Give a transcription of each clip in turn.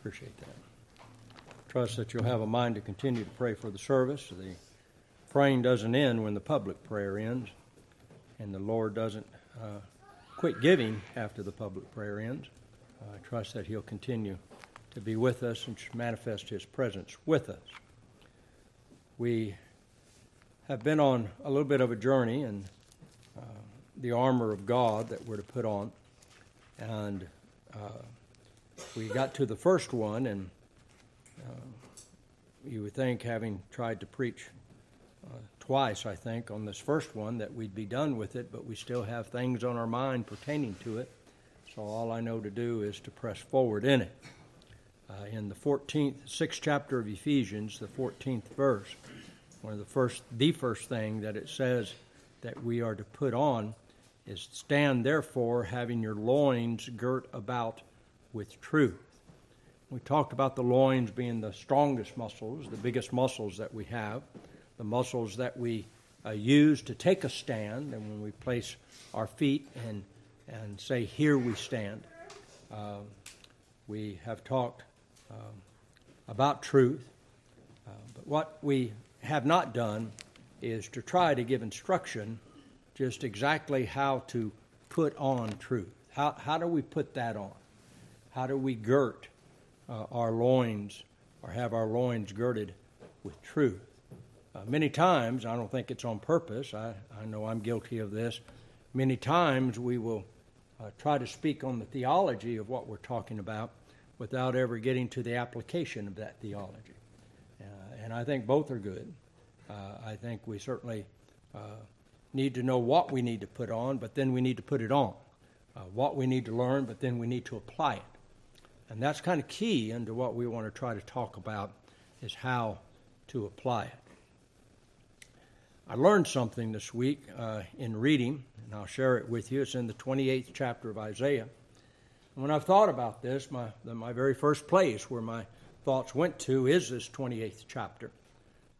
Appreciate that. Trust that you'll have a mind to continue to pray for the service. The praying doesn't end when the public prayer ends, and the Lord doesn't uh, quit giving after the public prayer ends. I trust that He'll continue to be with us and manifest His presence with us. We have been on a little bit of a journey and uh, the armor of God that we're to put on. And uh, we got to the first one, and uh, you would think, having tried to preach uh, twice, I think, on this first one, that we'd be done with it, but we still have things on our mind pertaining to it. So all I know to do is to press forward in it. Uh, in the 14th, sixth chapter of Ephesians, the 14th verse, one of the first, the first thing that it says that we are to put on is stand therefore having your loins girt about with truth. We talked about the loins being the strongest muscles, the biggest muscles that we have, the muscles that we uh, use to take a stand, and when we place our feet and and say, "Here we stand." Uh, we have talked um, about truth, uh, but what we have not done is to try to give instruction just exactly how to put on truth. How, how do we put that on? How do we girt uh, our loins or have our loins girded with truth? Uh, many times, I don't think it's on purpose, I, I know I'm guilty of this. Many times we will uh, try to speak on the theology of what we're talking about without ever getting to the application of that theology. Uh, and I think both are good. Uh, I think we certainly uh, need to know what we need to put on, but then we need to put it on. Uh, what we need to learn, but then we need to apply it. And that's kind of key into what we want to try to talk about is how to apply it. I learned something this week uh, in reading, and I'll share it with you. It's in the 28th chapter of Isaiah. And when I've thought about this, my, the, my very first place where my thoughts went to is this 28th chapter,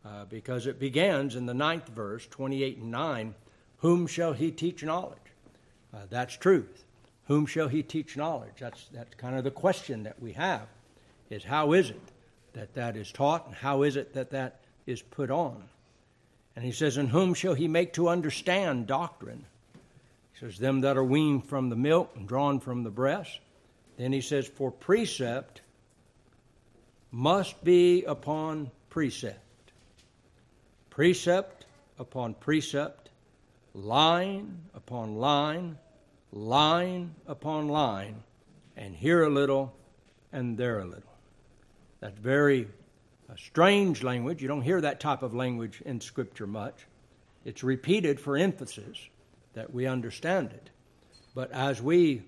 uh, because it begins in the ninth verse, 28 and 9 Whom shall he teach knowledge? Uh, that's truth. Whom shall he teach knowledge? That's, that's kind of the question that we have is how is it that that is taught and how is it that that is put on? And he says, And whom shall he make to understand doctrine? He says, Them that are weaned from the milk and drawn from the breast. Then he says, For precept must be upon precept. Precept upon precept, line upon line, line upon line, and here a little and there a little. That's very uh, strange language. You don't hear that type of language in Scripture much. It's repeated for emphasis that we understand it. But as we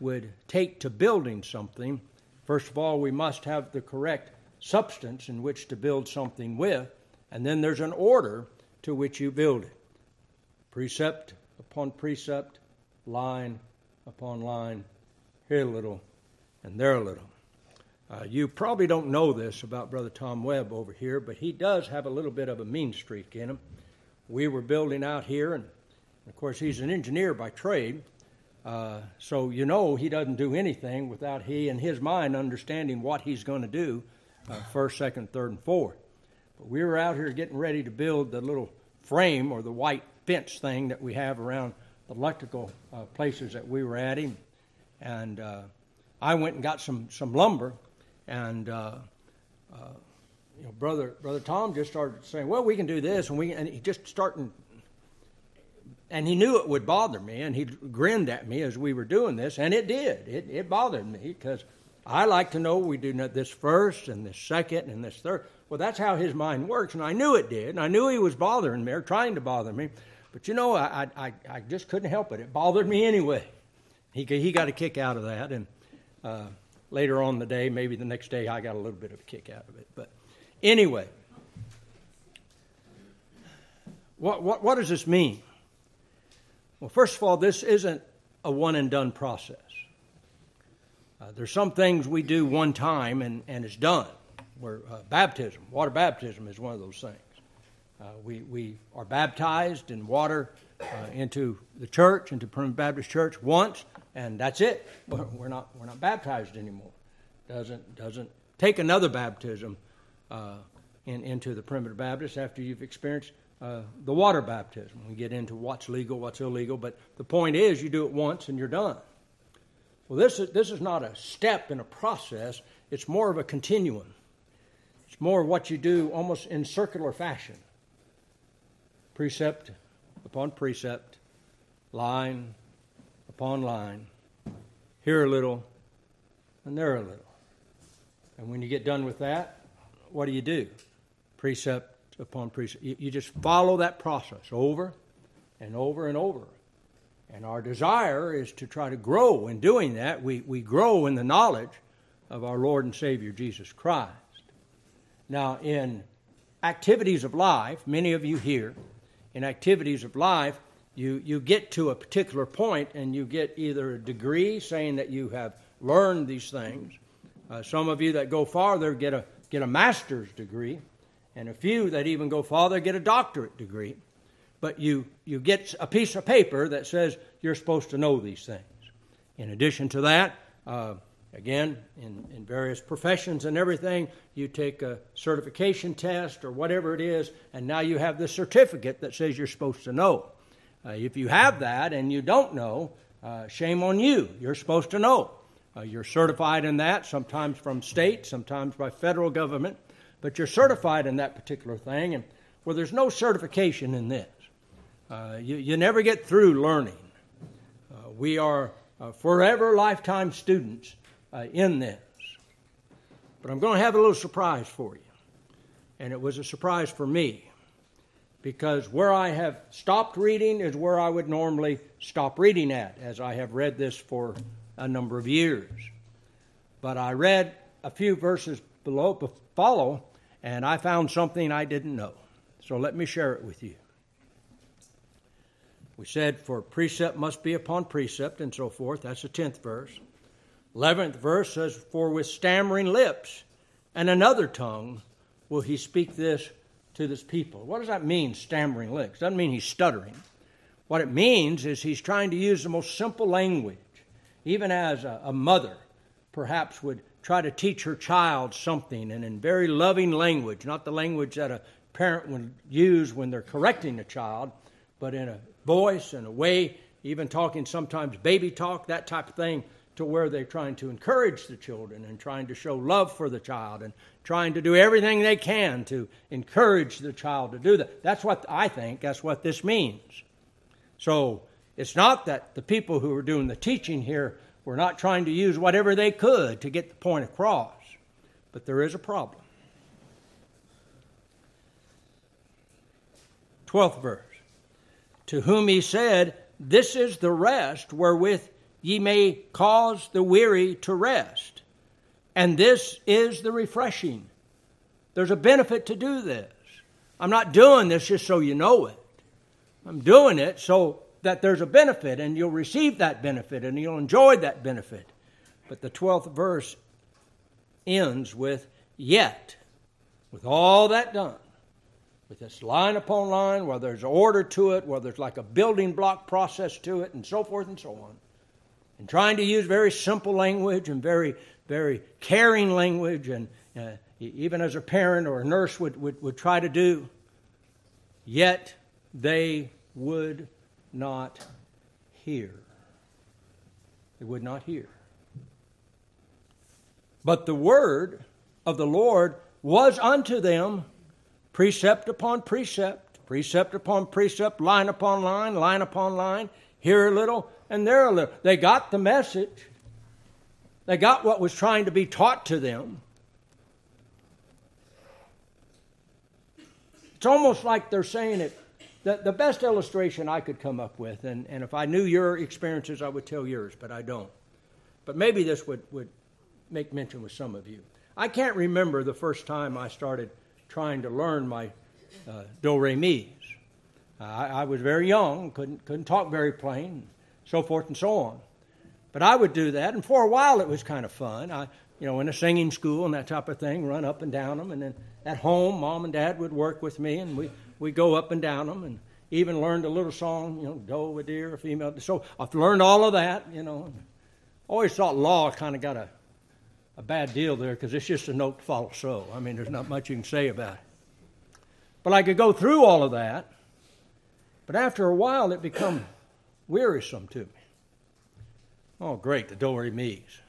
would take to building something, First of all, we must have the correct substance in which to build something with, and then there's an order to which you build it. Precept upon precept, line upon line, here a little and there a little. Uh, you probably don't know this about Brother Tom Webb over here, but he does have a little bit of a mean streak in him. We were building out here, and of course, he's an engineer by trade, uh, so you know he doesn't do anything without he and his mind understanding what he's going to do uh, first, second, third, and fourth. But we were out here getting ready to build the little frame or the white fence thing that we have around electrical uh, places that we were at him. And uh, I went and got some, some lumber, and uh, you know, brother brother Tom just started saying, "Well, we can do this," and we and he just starting and he knew it would bother me, and he grinned at me as we were doing this, and it did. It, it bothered me because I like to know we do this first and this second and this third. Well, that's how his mind works, and I knew it did, and I knew he was bothering me or trying to bother me. But you know, I, I, I just couldn't help it. It bothered me anyway. He, he got a kick out of that, and uh, later on the day, maybe the next day, I got a little bit of a kick out of it. But anyway, what, what, what does this mean? Well, first of all, this isn't a one and done process. Uh, there's some things we do one time and, and it's done. Where uh, baptism, water baptism, is one of those things. Uh, we, we are baptized in water uh, into the church, into Primitive Baptist Church once, and that's it. We're not, we're not baptized anymore. doesn't doesn't take another baptism uh, in, into the primitive Baptist after you've experienced uh, the water baptism. We get into what's legal, what's illegal, but the point is you do it once and you're done. Well, this is, this is not a step in a process, it's more of a continuum. It's more of what you do almost in circular fashion precept upon precept, line upon line, here a little and there a little. And when you get done with that, what do you do? Precept upon precept. You, you just follow that process over and over and over. And our desire is to try to grow in doing that. We, we grow in the knowledge of our Lord and Savior Jesus Christ. Now, in activities of life, many of you here, in activities of life, you, you get to a particular point and you get either a degree saying that you have learned these things. Uh, some of you that go farther get a, get a master's degree and a few that even go farther get a doctorate degree. But you, you get a piece of paper that says you're supposed to know these things. In addition to that, uh, again, in, in various professions and everything, you take a certification test or whatever it is, and now you have the certificate that says you're supposed to know. Uh, if you have that and you don't know, uh, shame on you. You're supposed to know. Uh, you're certified in that, sometimes from state, sometimes by federal government but you're certified in that particular thing. And well, there's no certification in this. Uh, you, you never get through learning. Uh, we are uh, forever lifetime students uh, in this. But I'm going to have a little surprise for you. And it was a surprise for me because where I have stopped reading is where I would normally stop reading at, as I have read this for a number of years. But I read a few verses below, follow, and I found something I didn't know. So let me share it with you. We said, for precept must be upon precept, and so forth. That's the 10th verse. 11th verse says, For with stammering lips and another tongue will he speak this to this people. What does that mean, stammering lips? Doesn't mean he's stuttering. What it means is he's trying to use the most simple language. Even as a, a mother perhaps would try to teach her child something and in very loving language, not the language that a parent would use when they're correcting a child, but in a voice and a way, even talking sometimes baby talk, that type of thing, to where they're trying to encourage the children and trying to show love for the child and trying to do everything they can to encourage the child to do that. That's what I think, that's what this means. So it's not that the people who are doing the teaching here were not trying to use whatever they could to get the point across. But there is a problem. 12th verse. To whom he said, This is the rest wherewith ye may cause the weary to rest. And this is the refreshing. There's a benefit to do this. I'm not doing this just so you know it. I'm doing it so that there's a benefit and you'll receive that benefit and you'll enjoy that benefit. But the 12th verse ends with yet, with all that done, with this line upon line, where there's order to it, where there's like a building block process to it, and so forth and so on. And trying to use very simple language and very, very caring language, and uh, even as a parent or a nurse would, would, would try to do, yet they would not hear. They would not hear. But the word of the Lord was unto them precept upon precept, precept upon precept, line upon line, line upon line, here a little and there a little. They got the message. They got what was trying to be taught to them. It's almost like they're saying it the, the best illustration I could come up with, and, and if I knew your experiences, I would tell yours, but I don't. But maybe this would, would make mention with some of you. I can't remember the first time I started trying to learn my uh, do re mi's. I, I was very young, couldn't couldn't talk very plain, so forth and so on. But I would do that, and for a while it was kind of fun. I, you know, in a singing school and that type of thing, run up and down them, and then at home, mom and dad would work with me, and we we go up and down them, and even learned a little song, you know, doe, a deer, a female. So I've learned all of that, you know. Always thought law kind of got a a bad deal there because it's just a note to follow so. I mean, there's not much you can say about it. But I could go through all of that, but after a while it become wearisome to me. Oh, great, the do re mi's.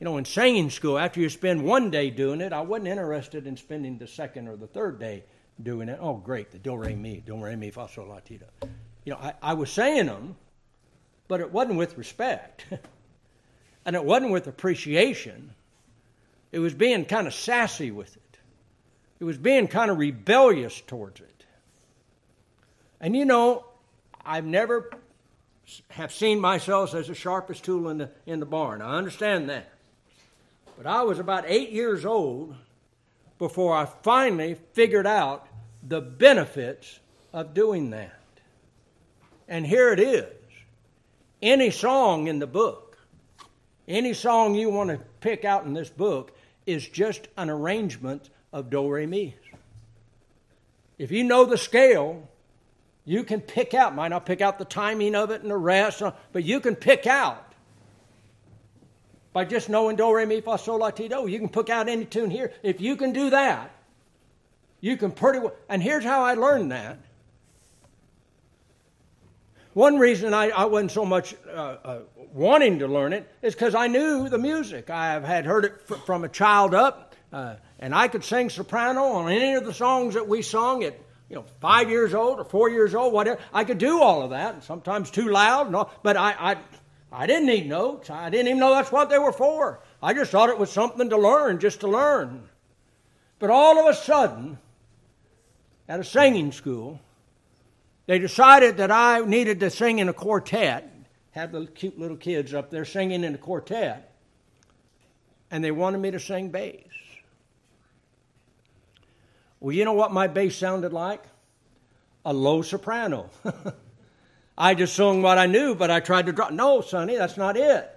You know, in singing school, after you spend one day doing it, I wasn't interested in spending the second or the third day doing it. Oh, great, the do re mi, do re mi. You know, I, I was saying them, but it wasn't with respect. and it wasn't with appreciation. It was being kind of sassy with it. It was being kind of rebellious towards it. And you know, I've never have seen myself as the sharpest tool in the in the barn. I understand that. But I was about 8 years old before I finally figured out the benefits of doing that. And here it is. Any song in the book, any song you want to pick out in this book is just an arrangement of do re mi. If you know the scale, you can pick out, might not pick out the timing of it and the rest, uh, but you can pick out by just knowing do re mi fa sol la ti do. You can pick out any tune here. If you can do that, you can pretty well. And here's how I learned that. One reason I, I wasn't so much uh, uh, wanting to learn it is because I knew the music. I had heard it f- from a child up, uh, and I could sing soprano on any of the songs that we sung at you know five years old or four years old, whatever. I could do all of that, and sometimes too loud, and all, but I, I I didn't need notes. I didn't even know that's what they were for. I just thought it was something to learn, just to learn. But all of a sudden, at a singing school, they decided that I needed to sing in a quartet, have the cute little kids up there singing in a quartet, and they wanted me to sing bass. Well, you know what my bass sounded like? A low soprano. I just sung what I knew, but I tried to drop. No, Sonny, that's not it.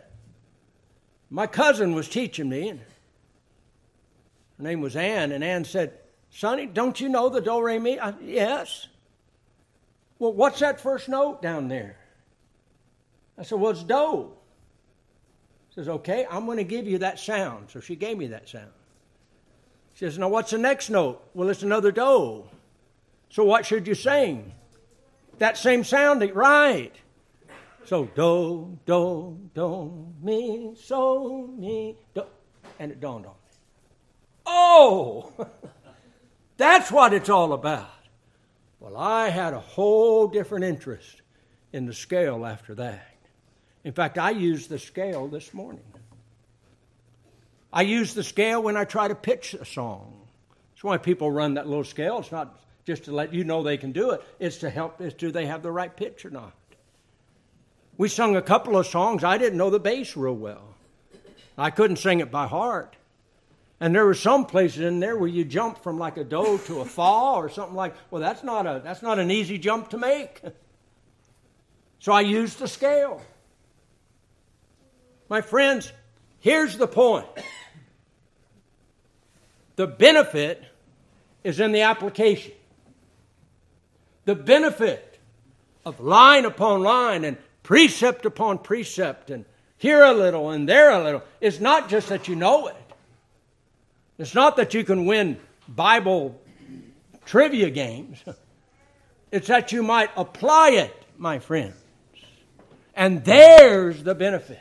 My cousin was teaching me, and her name was Ann, and Ann said, Sonny, don't you know the do re mi? I, yes. Well, what's that first note down there? I said, Well, it's do. She says, Okay, I'm going to give you that sound. So she gave me that sound. She says, Now, what's the next note? Well, it's another do. So what should you sing? That same sounding, right. So do, do, do, mi, so, mi, do. And it dawned on me. Oh, that's what it's all about. Well, I had a whole different interest in the scale after that. In fact, I used the scale this morning. I use the scale when I try to pitch a song. That's why people run that little scale. It's not just to let you know they can do it, it's to help, is do they have the right pitch or not? We sung a couple of songs. I didn't know the bass real well. I couldn't sing it by heart. And there were some places in there where you jump from like a do to a fa or something like. Well, that's not a that's not an easy jump to make. So I used the scale. My friends, here's the point. The benefit is in the application. The benefit of line upon line and precept upon precept and here a little and there a little is not just that you know it. It's not that you can win Bible trivia games. It's that you might apply it, my friends. And there's the benefit.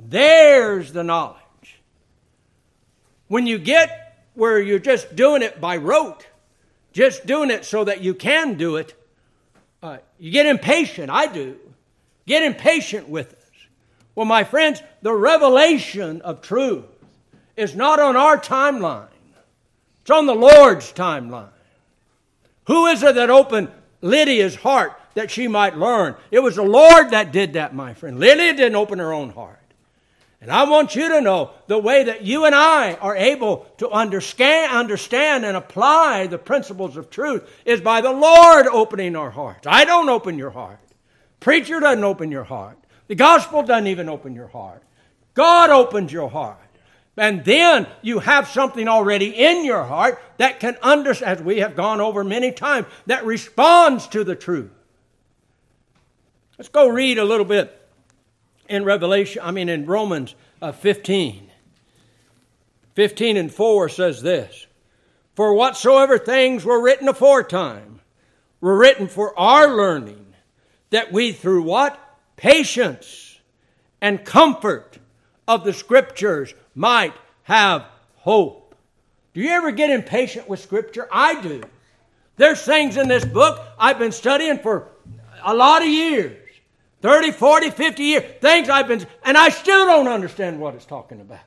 There's the knowledge. When you get where you're just doing it by rote, just doing it so that you can do it, uh, you get impatient. I do. Get impatient with us. Well, my friends, the revelation of truth is not on our timeline, it's on the Lord's timeline. Who is it that opened Lydia's heart that she might learn? It was the Lord that did that, my friend. Lydia didn't open her own heart. And I want you to know the way that you and I are able to understand, understand and apply the principles of truth is by the Lord opening our hearts. I don't open your heart. Preacher doesn't open your heart. The gospel doesn't even open your heart. God opens your heart. And then you have something already in your heart that can understand, as we have gone over many times, that responds to the truth. Let's go read a little bit in Revelation, I mean in Romans uh, 15. 15 and 4 says this For whatsoever things were written aforetime were written for our learning, that we through what? Patience and comfort of the Scriptures might have hope. Do you ever get impatient with Scripture? I do. There's things in this book I've been studying for a lot of years 30, 40, 50 years. Things I've been, and I still don't understand what it's talking about.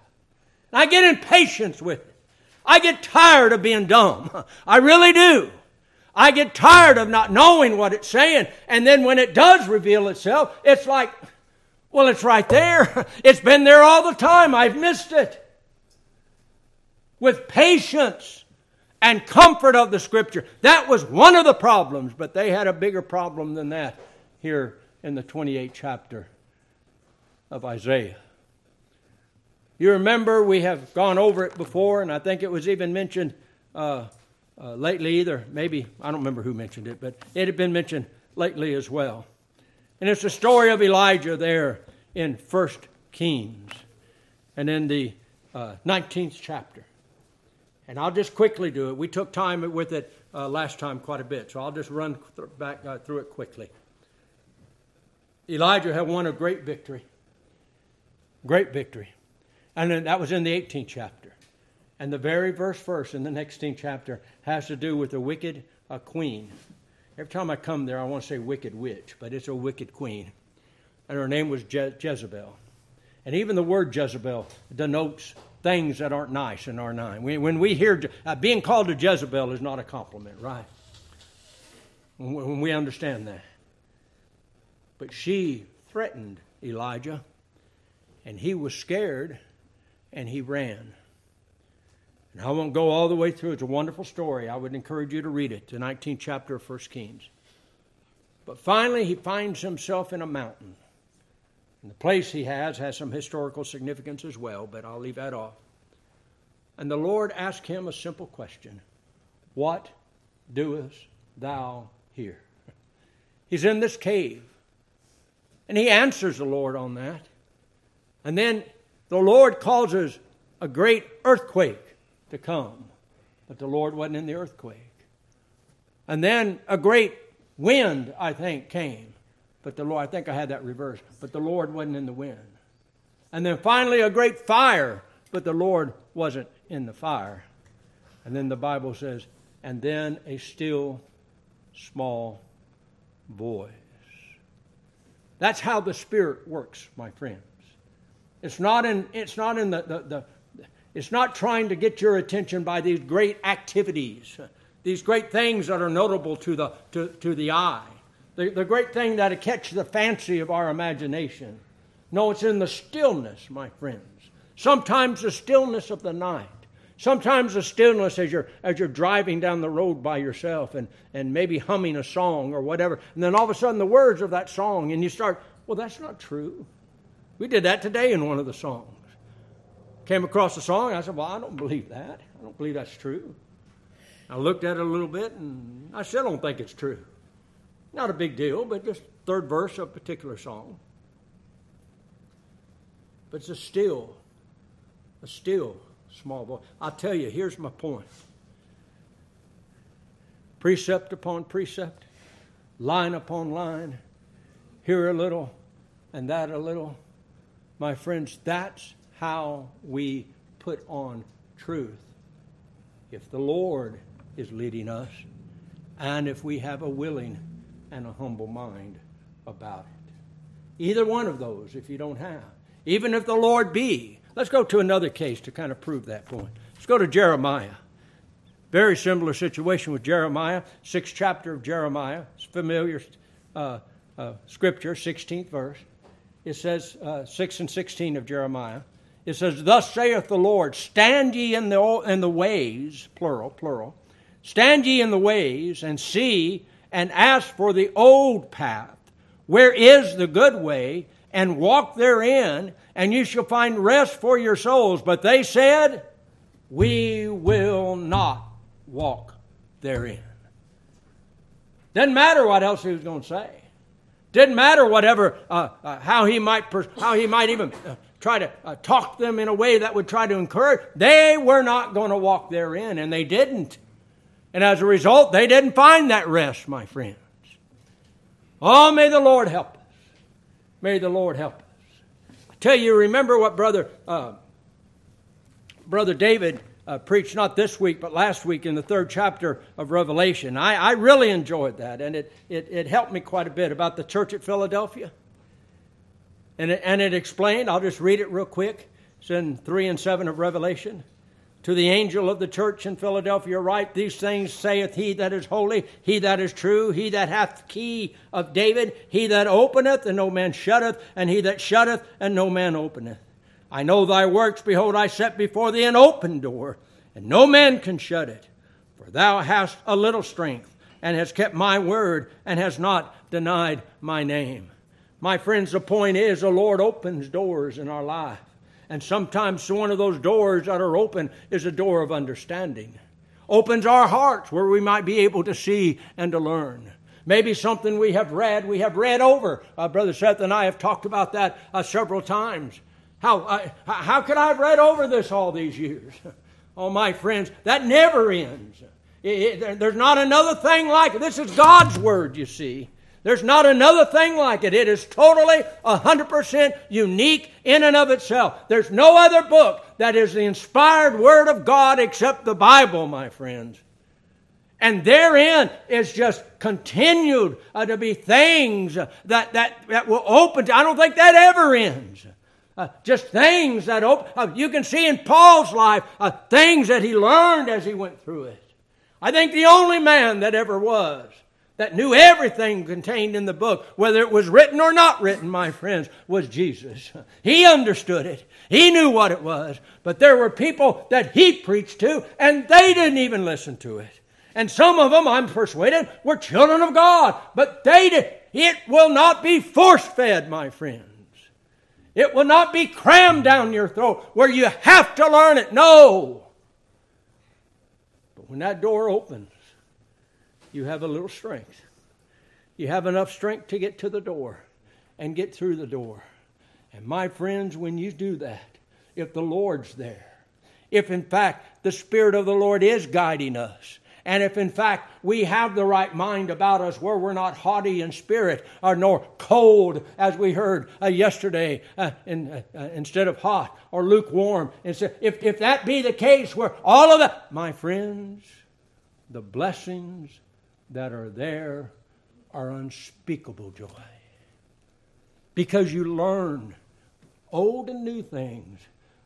I get impatient with it. I get tired of being dumb. I really do. I get tired of not knowing what it's saying. And then when it does reveal itself, it's like, well, it's right there. It's been there all the time. I've missed it. With patience and comfort of the Scripture. That was one of the problems, but they had a bigger problem than that here in the 28th chapter of Isaiah. You remember we have gone over it before, and I think it was even mentioned uh, uh, lately, either maybe, I don't remember who mentioned it, but it had been mentioned lately as well. And it's the story of Elijah there in First Kings and in the uh, 19th chapter. And I'll just quickly do it. We took time with it uh, last time quite a bit, so I'll just run th- back uh, through it quickly. Elijah had won a great victory. Great victory. And that was in the 18th chapter. And the very first verse in the next chapter has to do with a wicked a queen. Every time I come there, I want to say wicked witch, but it's a wicked queen. And her name was Je- Jezebel. And even the word Jezebel denotes things that aren't nice in our nine. When we hear uh, being called a Jezebel is not a compliment, right? When we understand that. But she threatened Elijah, and he was scared, and he ran. And I won't go all the way through. It's a wonderful story. I would encourage you to read it, the 19th chapter of 1 Kings. But finally, he finds himself in a mountain. And the place he has has some historical significance as well, but I'll leave that off. And the Lord asked him a simple question What doest thou here? He's in this cave. And he answers the Lord on that. And then the Lord causes a great earthquake to come. But the Lord wasn't in the earthquake. And then a great wind, I think, came. But the Lord, I think I had that reversed. But the Lord wasn't in the wind. And then finally a great fire, but the Lord wasn't in the fire. And then the Bible says, and then a still small voice. That's how the Spirit works, my friends. It's not in, it's not in the, the, the it's not trying to get your attention by these great activities, these great things that are notable to the, to, to the eye, the, the great thing that catch the fancy of our imagination. No, it's in the stillness, my friends. Sometimes the stillness of the night. Sometimes the stillness as you're, as you're driving down the road by yourself and, and maybe humming a song or whatever. And then all of a sudden the words of that song, and you start, well, that's not true. We did that today in one of the songs. Came across a song, I said, well, I don't believe that. I don't believe that's true. I looked at it a little bit, and I still don't think it's true. Not a big deal, but just third verse of a particular song. But it's a still, a still small voice. I'll tell you, here's my point precept upon precept, line upon line, here a little and that a little. My friends, that's how we put on truth. If the Lord is leading us, and if we have a willing and a humble mind about it. Either one of those, if you don't have. Even if the Lord be Let's go to another case to kind of prove that point. Let's go to Jeremiah. Very similar situation with Jeremiah, sixth chapter of Jeremiah. It's familiar uh, uh, scripture, 16th verse. It says, uh, 6 and 16 of Jeremiah. It says, Thus saith the Lord, stand ye in the, in the ways, plural, plural, stand ye in the ways and see and ask for the old path. Where is the good way? And walk therein, and you shall find rest for your souls. But they said, We will not walk therein. Doesn't matter what else he was going to say. Didn't matter whatever, uh, uh, how he might, how he might even uh, try to uh, talk them in a way that would try to encourage, they were not going to walk therein, and they didn't. And as a result, they didn't find that rest, my friends. Oh, may the Lord help us. May the Lord help us. Tell you, remember what Brother, uh, Brother David uh, preached not this week, but last week in the third chapter of Revelation. I, I really enjoyed that, and it, it, it helped me quite a bit about the church at Philadelphia. And it, and it explained, I'll just read it real quick. It's in 3 and 7 of Revelation. To the angel of the church in Philadelphia, write these things saith he that is holy, he that is true, he that hath key of David, he that openeth, and no man shutteth, and he that shutteth, and no man openeth. I know thy works, behold, I set before thee an open door, and no man can shut it. For thou hast a little strength, and hast kept my word, and hast not denied my name. My friends, the point is the Lord opens doors in our life. And sometimes one of those doors that are open is a door of understanding. Opens our hearts where we might be able to see and to learn. Maybe something we have read, we have read over. Uh, Brother Seth and I have talked about that uh, several times. How, uh, how could I have read over this all these years? oh, my friends, that never ends. It, it, there's not another thing like it. This is God's Word, you see. There's not another thing like it. It is totally 100% unique in and of itself. There's no other book that is the inspired Word of God except the Bible, my friends. And therein is just continued uh, to be things that, that, that will open. To, I don't think that ever ends. Uh, just things that open. Uh, you can see in Paul's life uh, things that he learned as he went through it. I think the only man that ever was that knew everything contained in the book, whether it was written or not written, my friends, was Jesus. He understood it. He knew what it was. But there were people that he preached to, and they didn't even listen to it. And some of them, I'm persuaded, were children of God, but they did. It will not be force fed, my friends. It will not be crammed down your throat where you have to learn it. No. But when that door opens, you have a little strength. You have enough strength to get to the door and get through the door. And my friends, when you do that, if the Lord's there, if in fact the Spirit of the Lord is guiding us, and if in fact we have the right mind about us where we're not haughty in spirit or nor cold as we heard uh, yesterday uh, in, uh, uh instead of hot or lukewarm if, if that be the case where all of that my friends the blessings that are there are unspeakable joy. Because you learn old and new things,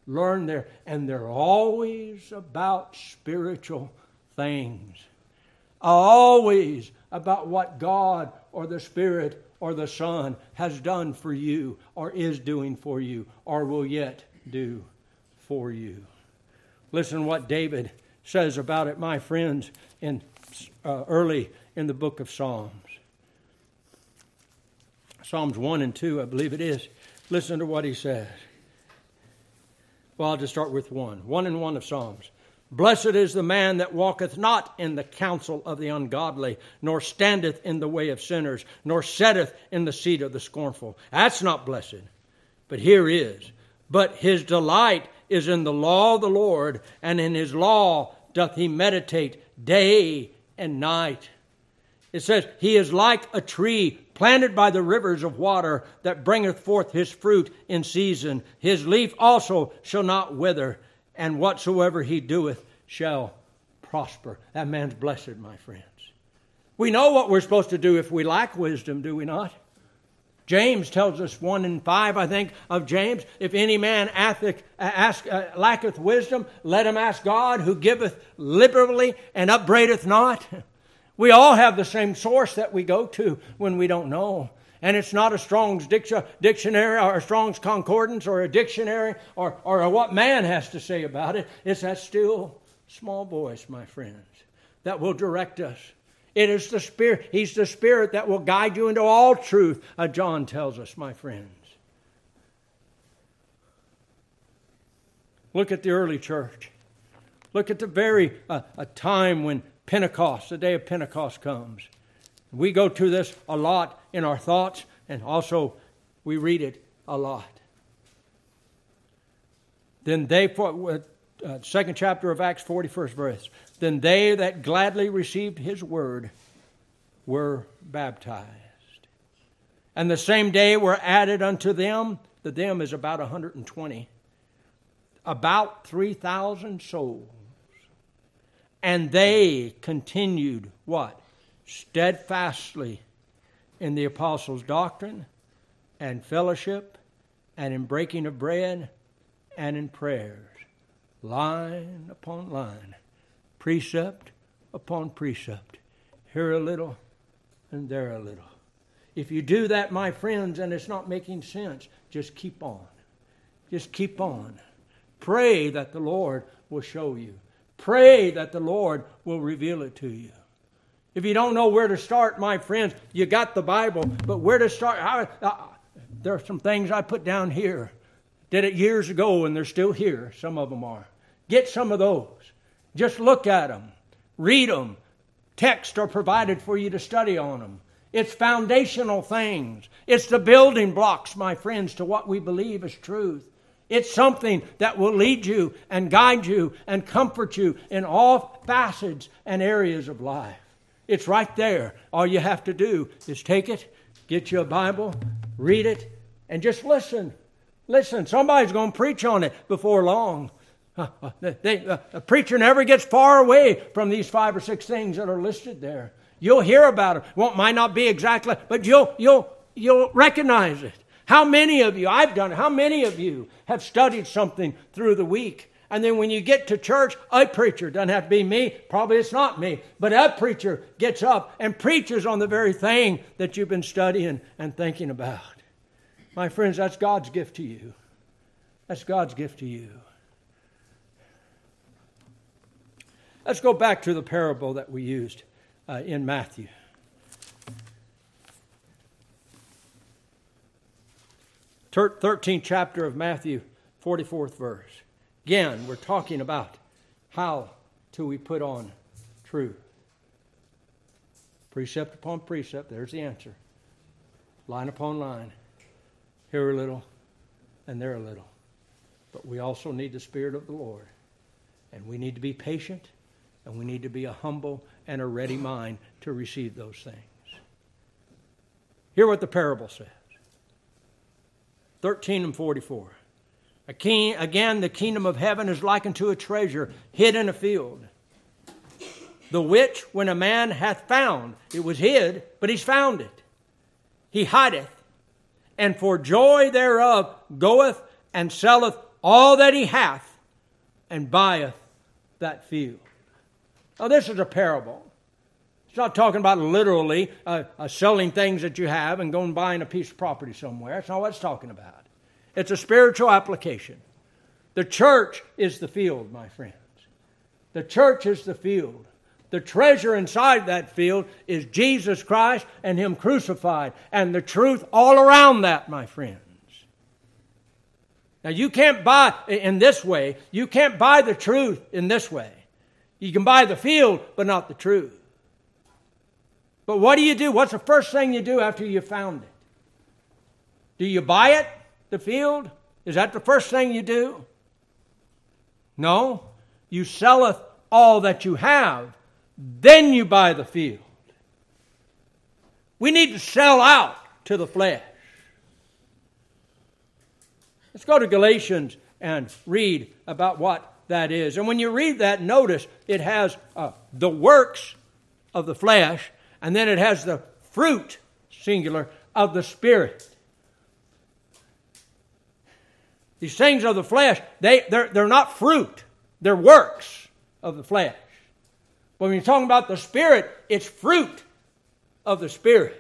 learn there, and they're always about spiritual things. Always about what God or the Spirit or the Son has done for you, or is doing for you, or will yet do for you. Listen what David says about it, my friends, in uh, early in the book of Psalms. Psalms 1 and 2, I believe it is. Listen to what he says. Well, I'll just start with 1. 1 and 1 of Psalms. Blessed is the man that walketh not in the counsel of the ungodly, nor standeth in the way of sinners, nor setteth in the seat of the scornful. That's not blessed. But here is. But his delight is in the law of the Lord, and in his law doth he meditate day and night. It says, He is like a tree planted by the rivers of water that bringeth forth his fruit in season. His leaf also shall not wither, and whatsoever he doeth shall prosper. That man's blessed, my friends. We know what we're supposed to do if we lack wisdom, do we not? James tells us, 1 in 5, I think, of James, if any man ask, uh, lacketh wisdom, let him ask God, who giveth liberally and upbraideth not. We all have the same source that we go to when we don't know. And it's not a Strong's dictionary or a Strong's concordance or a dictionary or, or what man has to say about it. It's that still small voice, my friends, that will direct us it is the Spirit. He's the Spirit that will guide you into all truth, uh, John tells us, my friends. Look at the early church. Look at the very uh, a time when Pentecost, the day of Pentecost comes. We go to this a lot in our thoughts, and also we read it a lot. Then they, for, uh, second chapter of Acts, 41st verse. Then they that gladly received his word were baptized. And the same day were added unto them, the them is about 120, about 3,000 souls. And they continued what? Steadfastly in the apostles' doctrine and fellowship and in breaking of bread and in prayers, line upon line, precept upon precept, here a little and there a little. If you do that, my friends, and it's not making sense, just keep on. Just keep on. Pray that the Lord will show you. Pray that the Lord will reveal it to you. If you don't know where to start, my friends, you got the Bible, but where to start? There are some things I put down here. Did it years ago, and they're still here. Some of them are. Get some of those. Just look at them, read them. Texts are provided for you to study on them. It's foundational things. It's the building blocks, my friends, to what we believe is truth. It's something that will lead you and guide you and comfort you in all facets and areas of life. It's right there. All you have to do is take it, get you a Bible, read it, and just listen. Listen, somebody's going to preach on it before long. They, uh, a preacher never gets far away from these five or six things that are listed there. You'll hear about it. It might not be exactly, but you'll, you'll, you'll recognize it. How many of you, I've done it, how many of you have studied something through the week? And then when you get to church, a preacher, doesn't have to be me, probably it's not me, but a preacher gets up and preaches on the very thing that you've been studying and thinking about. My friends, that's God's gift to you. That's God's gift to you. Let's go back to the parable that we used uh, in Matthew. Thirteenth chapter of Matthew, 44th verse. Again, we're talking about how do we put on truth. Precept upon precept, there's the answer. Line upon line. Here a little, and there a little. But we also need the Spirit of the Lord. And we need to be patient, and we need to be a humble and a ready mind to receive those things. Hear what the parable says 13 and 44. King, again, the kingdom of heaven is likened to a treasure hid in a field. The which, when a man hath found, it was hid, but he's found it. He hideth, and for joy thereof goeth and selleth all that he hath, and buyeth that field. Now, this is a parable. It's not talking about literally uh, uh, selling things that you have and going buying a piece of property somewhere. That's not what it's talking about. It's a spiritual application. The church is the field, my friends. The church is the field. The treasure inside that field is Jesus Christ and Him crucified, and the truth all around that, my friends. Now, you can't buy in this way, you can't buy the truth in this way. You can buy the field, but not the truth. But what do you do? What's the first thing you do after you found it? Do you buy it, the field? Is that the first thing you do? No. You selleth all that you have, then you buy the field. We need to sell out to the flesh. Let's go to Galatians and read about what that is. And when you read that, notice it has uh, the works of the flesh, and then it has the fruit, singular, of the Spirit. These things of the flesh, they, they're, they're not fruit, they're works of the flesh. But when you're talking about the Spirit, it's fruit of the Spirit.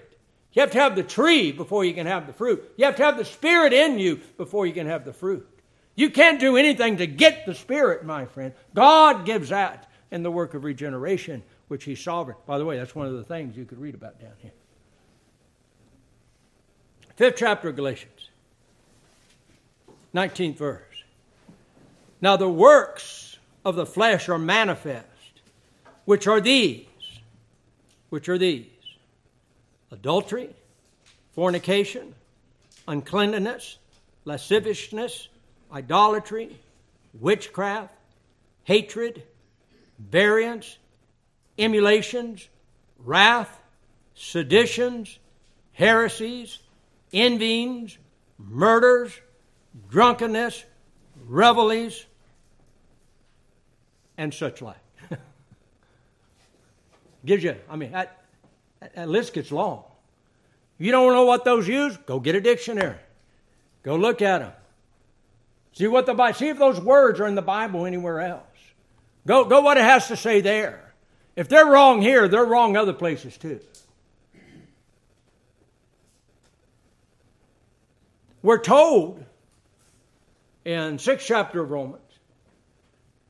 You have to have the tree before you can have the fruit. You have to have the Spirit in you before you can have the fruit. You can't do anything to get the Spirit, my friend. God gives that in the work of regeneration, which He's sovereign. By the way, that's one of the things you could read about down here. Fifth chapter of Galatians, 19th verse. Now the works of the flesh are manifest, which are these, which are these adultery, fornication, uncleanness, lasciviousness idolatry, witchcraft, hatred, variance, emulations, wrath, seditions, heresies, envyings, murders, drunkenness, revelries, and such like. Gives you, I mean, that, that list gets long. You don't know what those use? Go get a dictionary. Go look at them. See what the Bible. See if those words are in the Bible anywhere else. Go go what it has to say there. If they're wrong here, they're wrong other places too. We're told in sixth chapter of Romans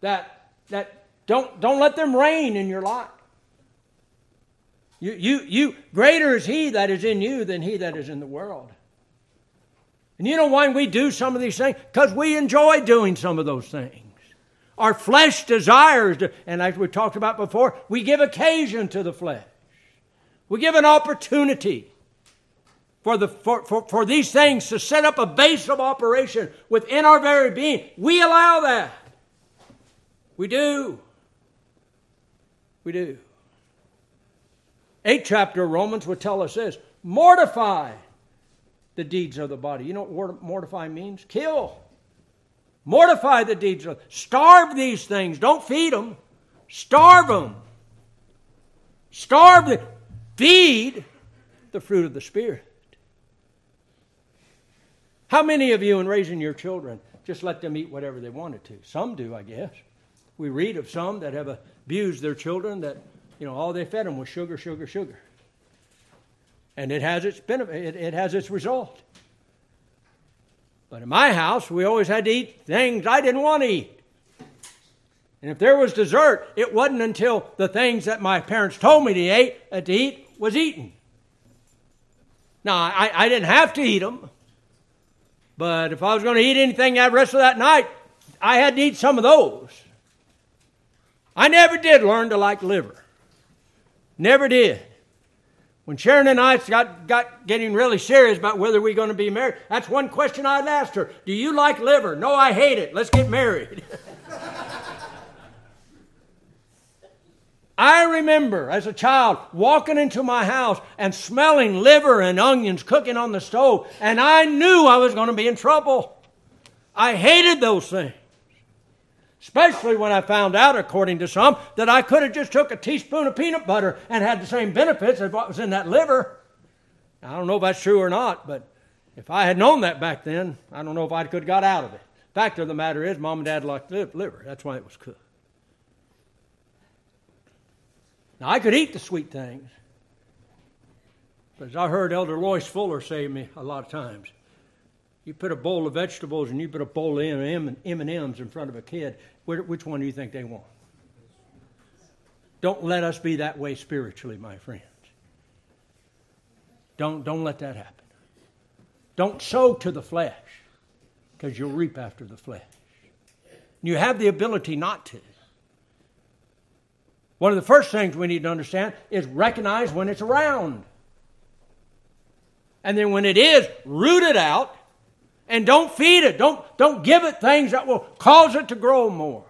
that that don't don't let them reign in your life. You, you, you, greater is he that is in you than he that is in the world. And you know why we do some of these things? Because we enjoy doing some of those things. Our flesh desires, to, and as we talked about before, we give occasion to the flesh. We give an opportunity for, the, for, for, for these things to set up a base of operation within our very being. We allow that. We do. We do. Eighth chapter of Romans would tell us this mortify the deeds of the body. You know what mortify means? Kill. Mortify the deeds of starve these things. Don't feed them. Starve them. Starve them. Feed the fruit of the Spirit. How many of you, in raising your children, just let them eat whatever they wanted to? Some do, I guess. We read of some that have abused their children, that you know all they fed them was sugar, sugar, sugar, and it has its benefit. It, it has its result. But in my house, we always had to eat things I didn't want to eat. And if there was dessert, it wasn't until the things that my parents told me to eat, uh, to eat was eaten. Now, I, I didn't have to eat them, but if I was going to eat anything that rest of that night, I had to eat some of those. I never did learn to like liver. Never did. When Sharon and I got, got getting really serious about whether we are going to be married, that's one question I'd asked her. Do you like liver? No, I hate it. Let's get married. I remember as a child walking into my house and smelling liver and onions cooking on the stove, and I knew I was going to be in trouble. I hated those things. Especially when I found out, according to some, that I could have just took a teaspoon of peanut butter and had the same benefits as what was in that liver. I don't know if that's true or not, but if I had known that back then, I don't know if I could have got out of it. Fact of the matter is, mom and dad liked liver. That's why it was cooked. Now I could eat the sweet things, but as I heard Elder Lois Fuller say to me a lot of times, you put a bowl of vegetables and you put a bowl of M&Ms in front of a kid, which one do you think they want? Don't let us be that way spiritually, my friends. Don't, don't let that happen. Don't sow to the flesh, because you'll reap after the flesh. You have the ability not to. One of the first things we need to understand is recognize when it's around. And then when it is, root it out and don't feed it. Don't, don't give it things that will cause it to grow more.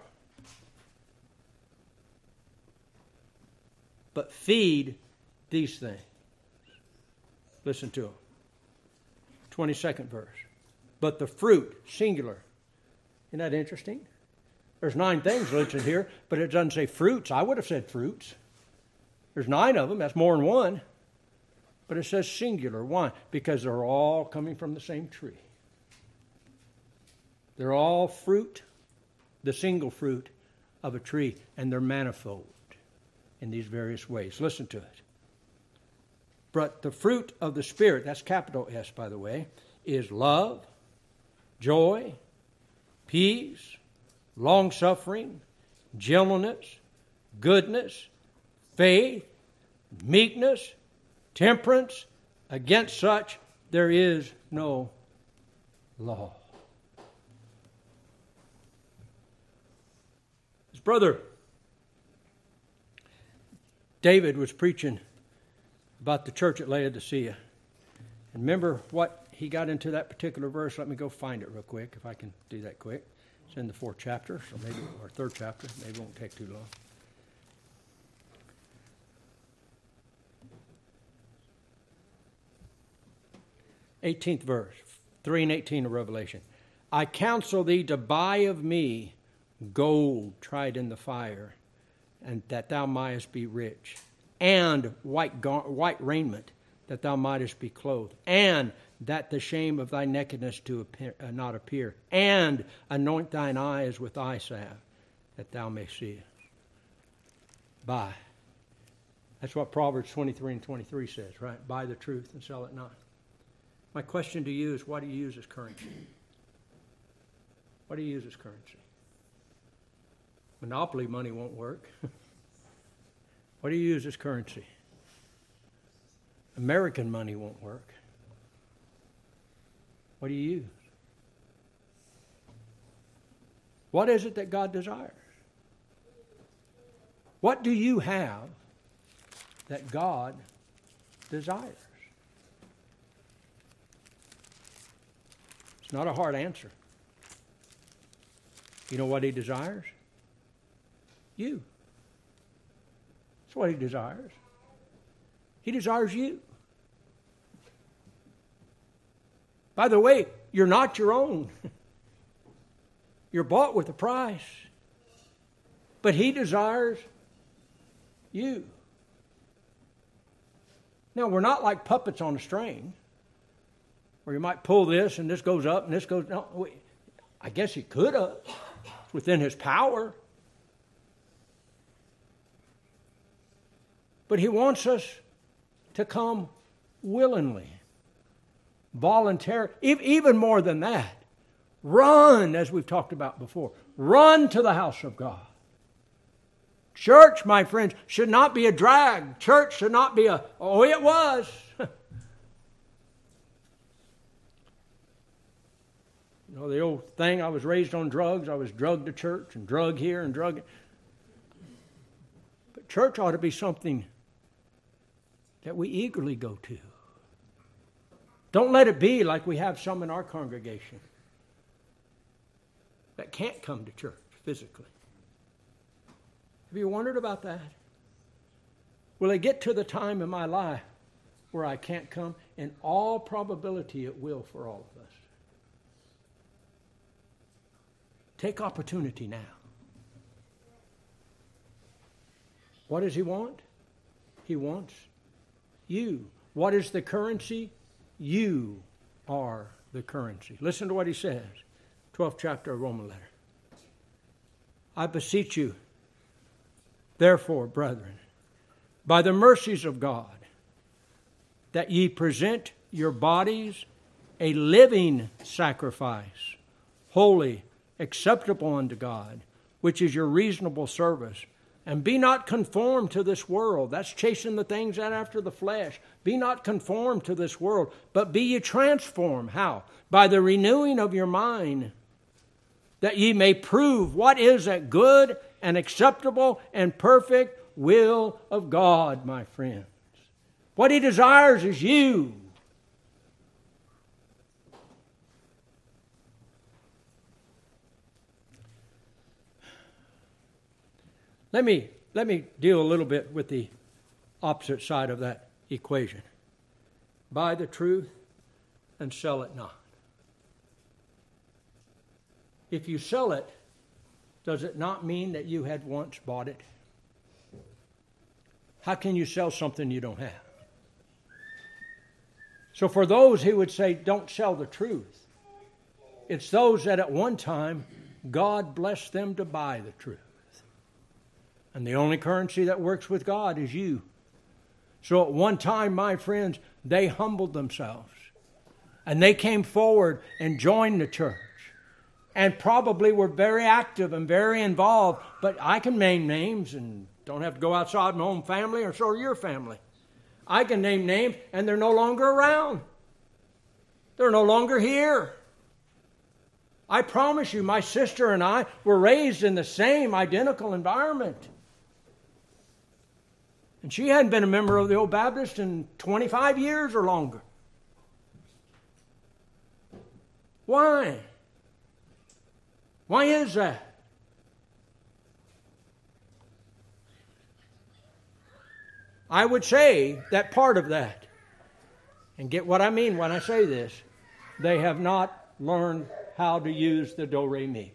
But feed these things. Listen to them. 22nd verse. But the fruit, singular. Isn't that interesting? There's nine things listed here, but it doesn't say fruits. I would have said fruits. There's nine of them. That's more than one. But it says singular. Why? Because they're all coming from the same tree. They're all fruit, the single fruit of a tree, and they're manifold in these various ways. Listen to it. But the fruit of the Spirit, that's capital S, by the way, is love, joy, peace, long suffering, gentleness, goodness, faith, meekness, temperance. Against such there is no law. Brother David was preaching about the church at Laodicea. And remember what he got into that particular verse? Let me go find it real quick, if I can do that quick. It's in the fourth chapter, so maybe, or third chapter, maybe it won't take too long. 18th verse, 3 and 18 of Revelation. I counsel thee to buy of me gold tried in the fire, and that thou mightest be rich, and white, gar- white raiment, that thou mightest be clothed, and that the shame of thy nakedness to appear, uh, not appear, and anoint thine eyes with eye salve, that thou may see. Buy. That's what Proverbs 23 and 23 says, right? Buy the truth and sell it not. My question to you is what do you use as currency? What do you use as currency? Monopoly money won't work. what do you use as currency? American money won't work. What do you use? What is it that God desires? What do you have that God desires? It's not a hard answer. You know what He desires? You. That's what He desires. He desires you. By the way, you're not your own. You're bought with a price. But He desires you. Now, we're not like puppets on a string where you might pull this and this goes up and this goes. No, I guess He could have. It's within His power. But He wants us to come willingly voluntary, even more than that. Run, as we've talked about before. Run to the house of God. Church, my friends, should not be a drag. Church should not be a, oh, it was. you know, the old thing, I was raised on drugs. I was drugged to church and drug here and drug. But church ought to be something that we eagerly go to. Don't let it be like we have some in our congregation that can't come to church physically. Have you wondered about that? Will it get to the time in my life where I can't come? In all probability, it will for all of us. Take opportunity now. What does he want? He wants you. What is the currency? You are the currency. Listen to what he says, 12th chapter of Roman letter. I beseech you, therefore, brethren, by the mercies of God, that ye present your bodies a living sacrifice, holy, acceptable unto God, which is your reasonable service. And be not conformed to this world. That's chasing the things out after the flesh. Be not conformed to this world, but be ye transformed. How? By the renewing of your mind, that ye may prove what is that good and acceptable and perfect will of God, my friends. What he desires is you. Let me, let me deal a little bit with the opposite side of that equation. Buy the truth and sell it not. If you sell it, does it not mean that you had once bought it? How can you sell something you don't have? So, for those who would say, don't sell the truth, it's those that at one time God blessed them to buy the truth. And the only currency that works with God is you. So at one time, my friends, they humbled themselves. And they came forward and joined the church. And probably were very active and very involved. But I can name names and don't have to go outside my own family or so your family. I can name names and they're no longer around. They're no longer here. I promise you, my sister and I were raised in the same identical environment. And she hadn't been a member of the Old Baptist in 25 years or longer. Why? Why is that? I would say that part of that, and get what I mean when I say this, they have not learned how to use the do re mi's.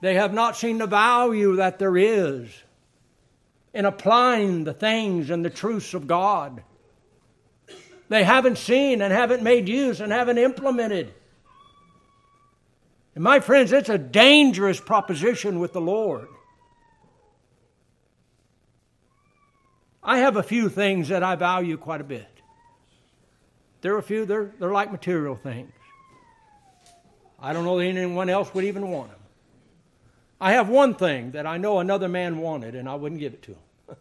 They have not seen the value that there is in applying the things and the truths of God. They haven't seen and haven't made use and haven't implemented. And my friends, it's a dangerous proposition with the Lord. I have a few things that I value quite a bit. There are a few, they're, they're like material things. I don't know that anyone else would even want them. I have one thing that I know another man wanted, and I wouldn't give it to him.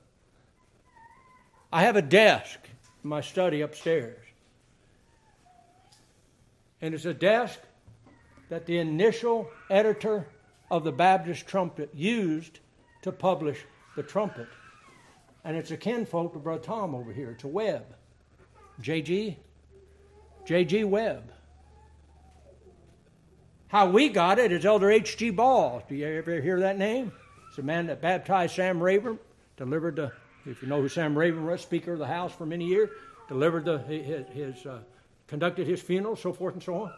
I have a desk in my study upstairs. And it's a desk that the initial editor of the Baptist Trumpet used to publish the trumpet. And it's a kinfolk of Brother Tom over here. It's a Webb. JG. JG Webb. How we got it is Elder H.G. Ball. Do you ever hear that name? It's a man that baptized Sam Rayburn, delivered the, if you know who Sam Rayburn was, Speaker of the House for many years, delivered the, his, his uh, conducted his funeral, so forth and so on.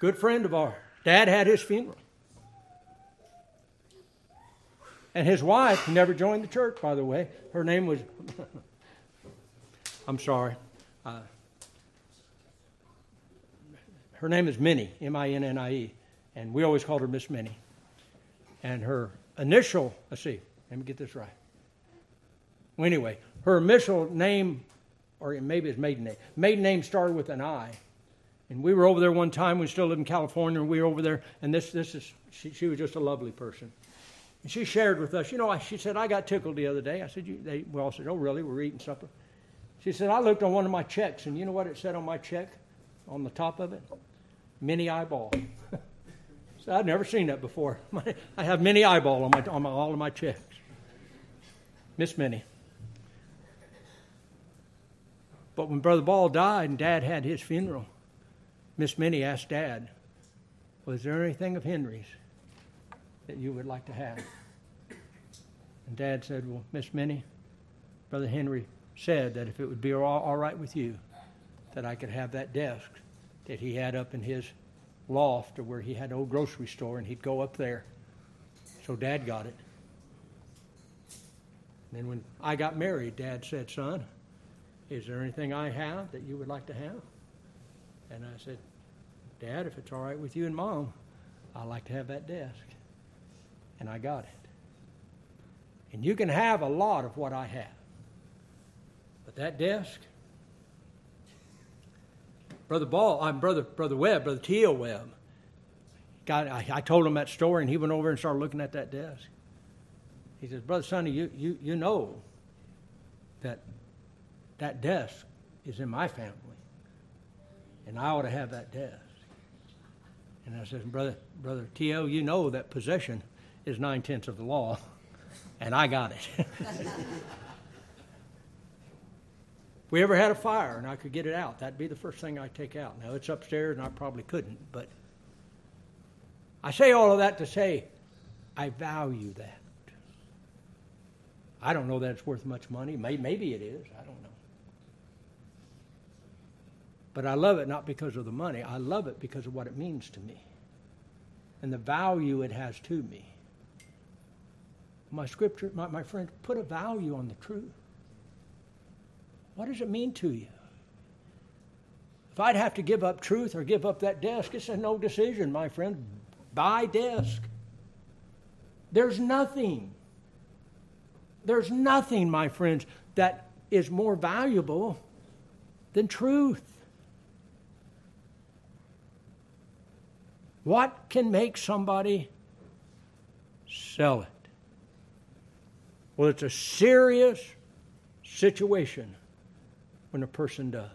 Good friend of ours. Dad had his funeral. And his wife never joined the church, by the way. Her name was, I'm sorry. Uh, her name is Minnie, M I N N I E and we always called her Miss Minnie. And her initial, let's see, let me get this right. Well, anyway, her initial name, or maybe it's maiden name, maiden name started with an I. And we were over there one time. We still live in California, and we were over there. And this, this is, she, she was just a lovely person. And she shared with us, you know, she said, I got tickled the other day. I said, you, they, we all said, oh, really? We're eating supper. She said, I looked on one of my checks, and you know what it said on my check, on the top of it? Mini eyeball. So I'd never seen that before. I have many eyeball on, my, on my, all of my checks. Miss Minnie. But when Brother Ball died and Dad had his funeral, Miss Minnie asked Dad, Was there anything of Henry's that you would like to have? And Dad said, Well, Miss Minnie, Brother Henry said that if it would be all, all right with you, that I could have that desk that he had up in his loft or where he had an old grocery store and he'd go up there. So dad got it. And then when I got married, dad said, Son, is there anything I have that you would like to have? And I said, Dad, if it's all right with you and mom, I'd like to have that desk. And I got it. And you can have a lot of what I have. But that desk, Brother Ball, I'm Brother Brother Webb, Brother T.O. Webb. God, I, I, told him that story, and he went over and started looking at that desk. He says, Brother Sonny, you, you, you know that that desk is in my family, and I ought to have that desk. And I said, Brother, Brother T.O., you know that possession is nine tenths of the law, and I got it. we ever had a fire and I could get it out, that'd be the first thing I'd take out. Now, it's upstairs and I probably couldn't, but I say all of that to say I value that. I don't know that it's worth much money. Maybe it is. I don't know. But I love it not because of the money. I love it because of what it means to me and the value it has to me. My scripture, my, my friend, put a value on the truth. What does it mean to you? If I'd have to give up truth or give up that desk, it's a no decision, my friend. Buy desk. There's nothing. There's nothing, my friends, that is more valuable than truth. What can make somebody sell it? Well, it's a serious situation when a person does.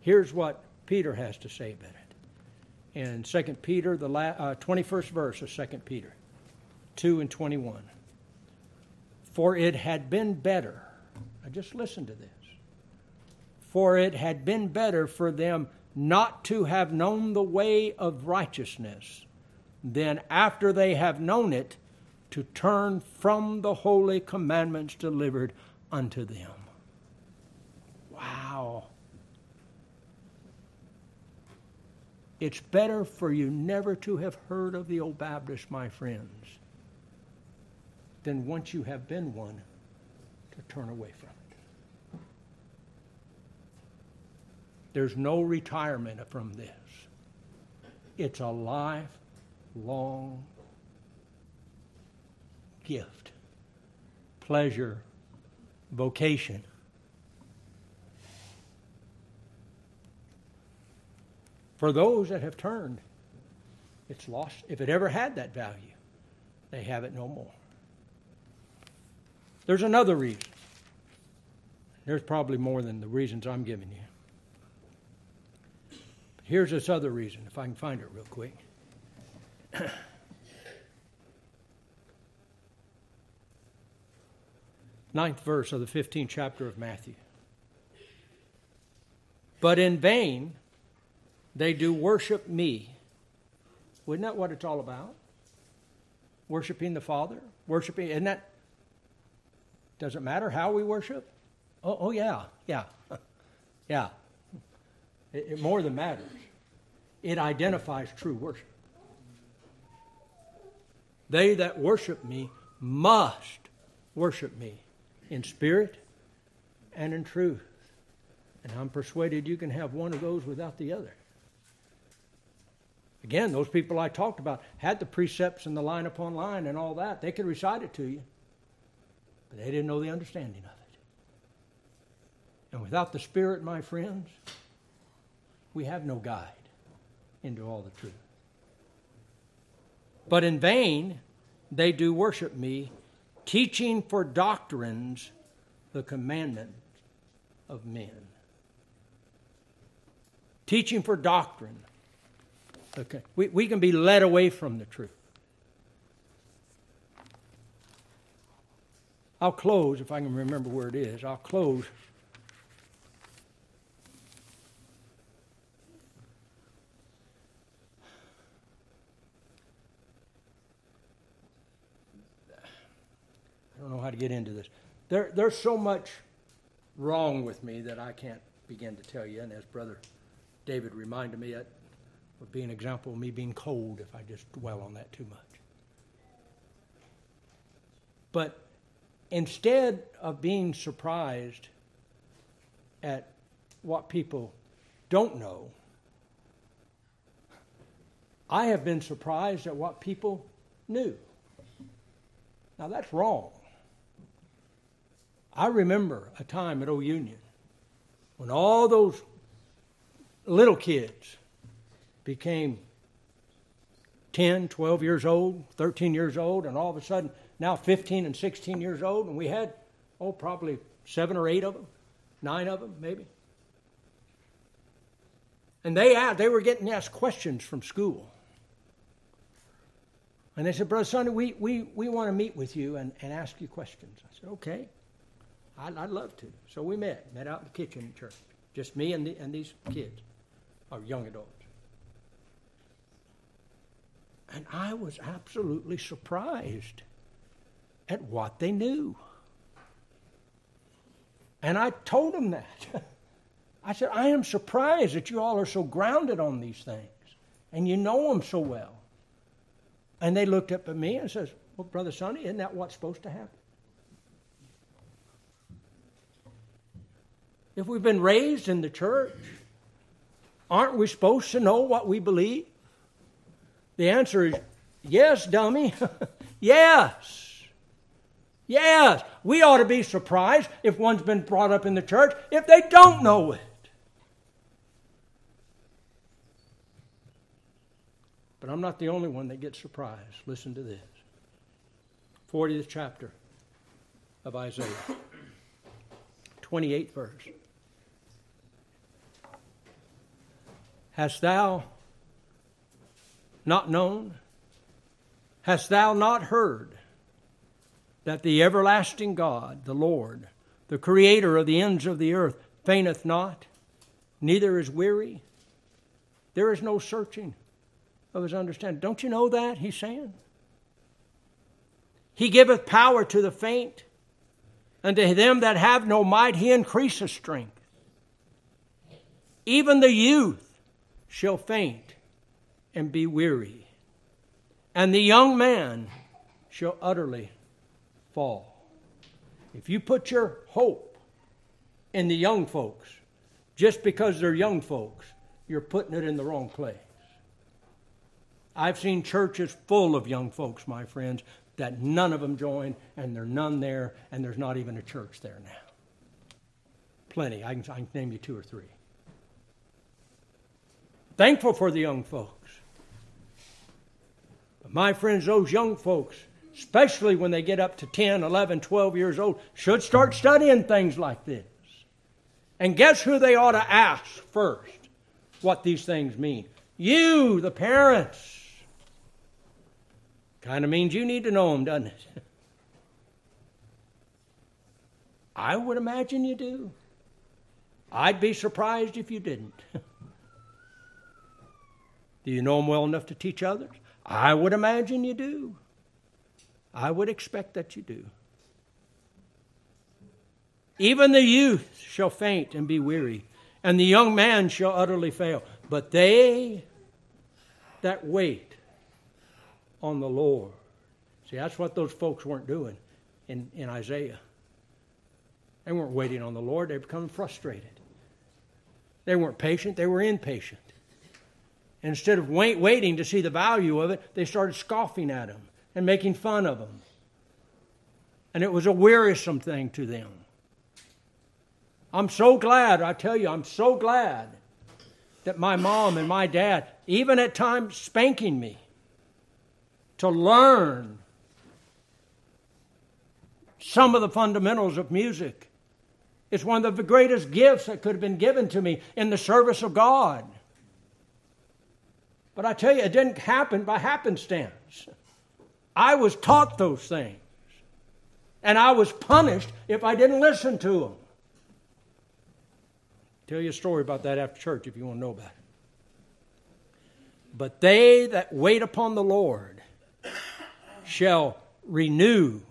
Here's what Peter has to say about it. In 2 Peter, the la- uh, 21st verse of 2 Peter 2 and 21. For it had been better, I just listen to this. For it had been better for them not to have known the way of righteousness than after they have known it, to turn from the holy commandments delivered unto them. It's better for you never to have heard of the old Baptist, my friends, than once you have been one to turn away from it. There's no retirement from this. It's a lifelong gift, pleasure, vocation. For those that have turned, it's lost. If it ever had that value, they have it no more. There's another reason. There's probably more than the reasons I'm giving you. Here's this other reason, if I can find it real quick. Ninth verse of the 15th chapter of Matthew. But in vain they do worship me. Isn't that what it's all about? Worshiping the Father? Worshiping, isn't that? Does it matter how we worship? Oh, oh yeah, yeah, yeah. It, it more than matters. It identifies true worship. They that worship me must worship me in spirit and in truth. And I'm persuaded you can have one of those without the other. Again, those people I talked about had the precepts and the line upon line and all that. They could recite it to you, but they didn't know the understanding of it. And without the Spirit, my friends, we have no guide into all the truth. But in vain they do worship me, teaching for doctrines the commandment of men. Teaching for doctrine. Okay. We, we can be led away from the truth. I'll close, if I can remember where it is, I'll close I don't know how to get into this. There, there's so much wrong with me that I can't begin to tell you. And as Brother David reminded me, would be an example of me being cold if I just dwell on that too much. But instead of being surprised at what people don't know, I have been surprised at what people knew. Now that's wrong. I remember a time at Old Union when all those little kids became 10, 12 years old, 13 years old, and all of a sudden now 15 and 16 years old, and we had, oh, probably seven or eight of them, nine of them maybe. And they, asked, they were getting asked questions from school. And they said, Brother Sonny, we, we, we want to meet with you and, and ask you questions. I said, okay. I'd, I'd love to. So we met, met out in the kitchen in church. Just me and, the, and these kids, or young adults. And I was absolutely surprised at what they knew. And I told them that. I said, I am surprised that you all are so grounded on these things and you know them so well. And they looked up at me and says, Well, Brother Sonny, isn't that what's supposed to happen? If we've been raised in the church, aren't we supposed to know what we believe? The answer is yes, dummy. yes. Yes. We ought to be surprised if one's been brought up in the church if they don't know it. But I'm not the only one that gets surprised. Listen to this 40th chapter of Isaiah, 28th verse. Hast thou not known? Hast thou not heard that the everlasting God, the Lord, the Creator of the ends of the earth, fainteth not, neither is weary? There is no searching of his understanding. Don't you know that? He's saying. He giveth power to the faint, and to them that have no might, he increaseth strength. Even the youth shall faint and be weary, and the young man shall utterly fall. If you put your hope in the young folks, just because they're young folks, you're putting it in the wrong place. I've seen churches full of young folks, my friends, that none of them join, and there's none there, and there's not even a church there now. Plenty. I can, I can name you two or three. Thankful for the young folks. My friends, those young folks, especially when they get up to 10, 11, 12 years old, should start studying things like this. And guess who they ought to ask first what these things mean? You, the parents. Kind of means you need to know them, doesn't it? I would imagine you do. I'd be surprised if you didn't. do you know them well enough to teach others? I would imagine you do. I would expect that you do. Even the youth shall faint and be weary, and the young man shall utterly fail. But they that wait on the Lord. See, that's what those folks weren't doing in, in Isaiah. They weren't waiting on the Lord, they becoming frustrated. They weren't patient, they were impatient. Instead of wait, waiting to see the value of it, they started scoffing at him and making fun of him. And it was a wearisome thing to them. I'm so glad, I tell you, I'm so glad that my mom and my dad, even at times spanking me, to learn some of the fundamentals of music. It's one of the greatest gifts that could have been given to me in the service of God. But I tell you, it didn't happen by happenstance. I was taught those things. And I was punished if I didn't listen to them. Tell you a story about that after church if you want to know about it. But they that wait upon the Lord shall renew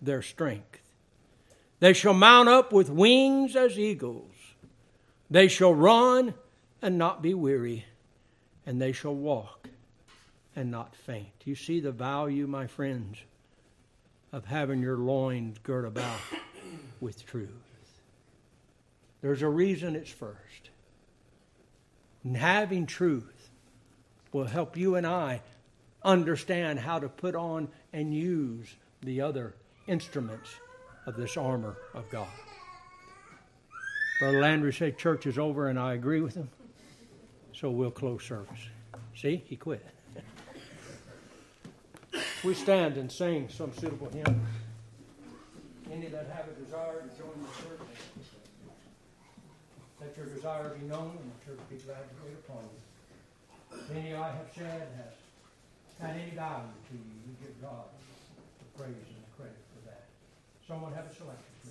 their strength. They shall mount up with wings as eagles. They shall run and not be weary, and they shall walk and not faint. You see the value, my friends, of having your loins girt about with truth. There's a reason it's first. And having truth will help you and I understand how to put on and use the other instruments of this armor of God. Brother Landry said church is over, and I agree with him. So we'll close service. See, he quit. we stand and sing some suitable hymn. Any that have a desire to join the service, let your desire be known, and the church be glad to wait upon you. Any I have said has had any value to you, you give God the praise and the credit for that. Someone have a selection.